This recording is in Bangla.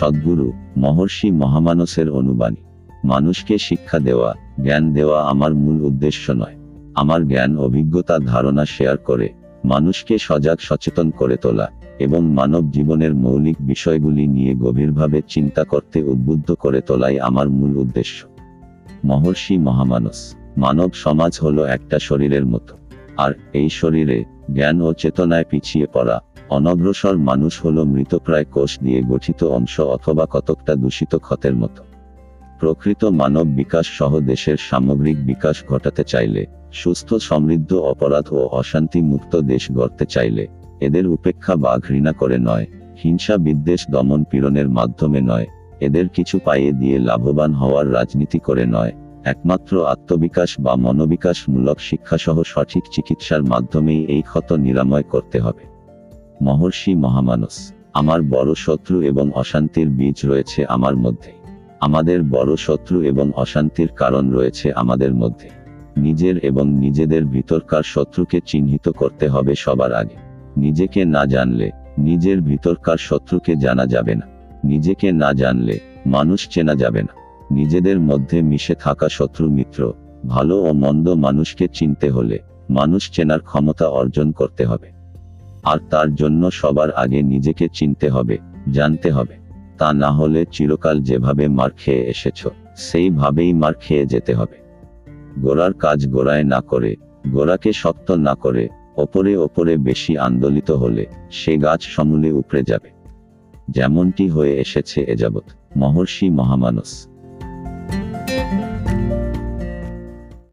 সদ্গুরু, মহর্ষি মহামানসের অনুবাণী। মানুষকে শিক্ষা দেওয়া, জ্ঞান দেওয়া আমার মূল উদ্দেশ্য নয়। আমার জ্ঞান, অভিজ্ঞতা, ধারণা শেয়ার করে, মানুষকে সজাগ সচেতন করে তোলা এবং মানব জীবনের মৌলিক বিষয়গুলি নিয়ে গভীরভাবে চিন্তা করতে উদ্বুদ্ধ করে তোলাই আমার মূল উদ্দেশ্য। মহর্ষি মহামানস, মানব সমাজ হলো একটা শরীরের মতো। আর এই শরীরে জ্ঞান ও চেতনায় পিছিয়ে পড়া অনগ্রসর মানুষ হল মৃতপ্রায় কোষ দিয়ে গঠিত অংশ অথবা কতকটা দূষিত ক্ষতের মতো। প্রকৃত মানব বিকাশ সহ দেশের সামগ্রিক বিকাশ ঘটাতে চাইলে, সুস্থ, সমৃদ্ধ, অপরাধ ও অশান্তি মুক্ত দেশ গড়তে চাইলে, এদের উপেক্ষা বা ঘৃণা করে নয়, হিংসা বিদ্বেষ দমন পীড়নের মাধ্যমে নয়, এদের কিছু পাইয়ে দিয়ে লাভবান হওয়ার রাজনীতি করে নয়, একমাত্র আত্মবিকাশ বা মনোবিকাশমূলক শিক্ষাসহ সঠিক চিকিৎসার মাধ্যমেই এই ক্ষত নিরাময় করতে হবে। মহর্ষি মহামানস, আমার বড় শত্রু এবং অশান্তির বীজ রয়েছে আমার মধ্যে। আমাদের বড় শত্রু এবং অশান্তির কারণ রয়েছে আমাদের মধ্যে। নিজের এবং নিজেদের ভিতরকার শত্রুকে চিহ্নিত করতে হবে সবার আগে। নিজেকে না জানলে, নিজের ভিতরকার শত্রুকে জানা যাবে না। নিজেকে না জানলে, মানুষ চেনা যাবে না। নিজেদের মধ্যে মিশে থাকা শত্রু মিত্র, ভালো ও মন্দ মানুষকে চিনতে হলে, মানুষ চেনার ক্ষমতা অর্জন করতে হবে। আর তার জন্য সবার আগে নিজেকে চিনতে হবে, জানতে হবে। তা না হলে চিরকাল যেভাবে মার খেয়ে এসেছ, সেইভাবেই মার খেয়ে যেতে হবে। গোড়ার কাজ গোড়ায় না করে গোড়াকে শক্ত না করে, ওপরে ওপরে বেশি আন্দোলিত হলে সে গাছ সমূলে উপড়ে যাবে। যেমনটি হয়ে এসেছে এযাবৎ মহর্ষি মহামানস।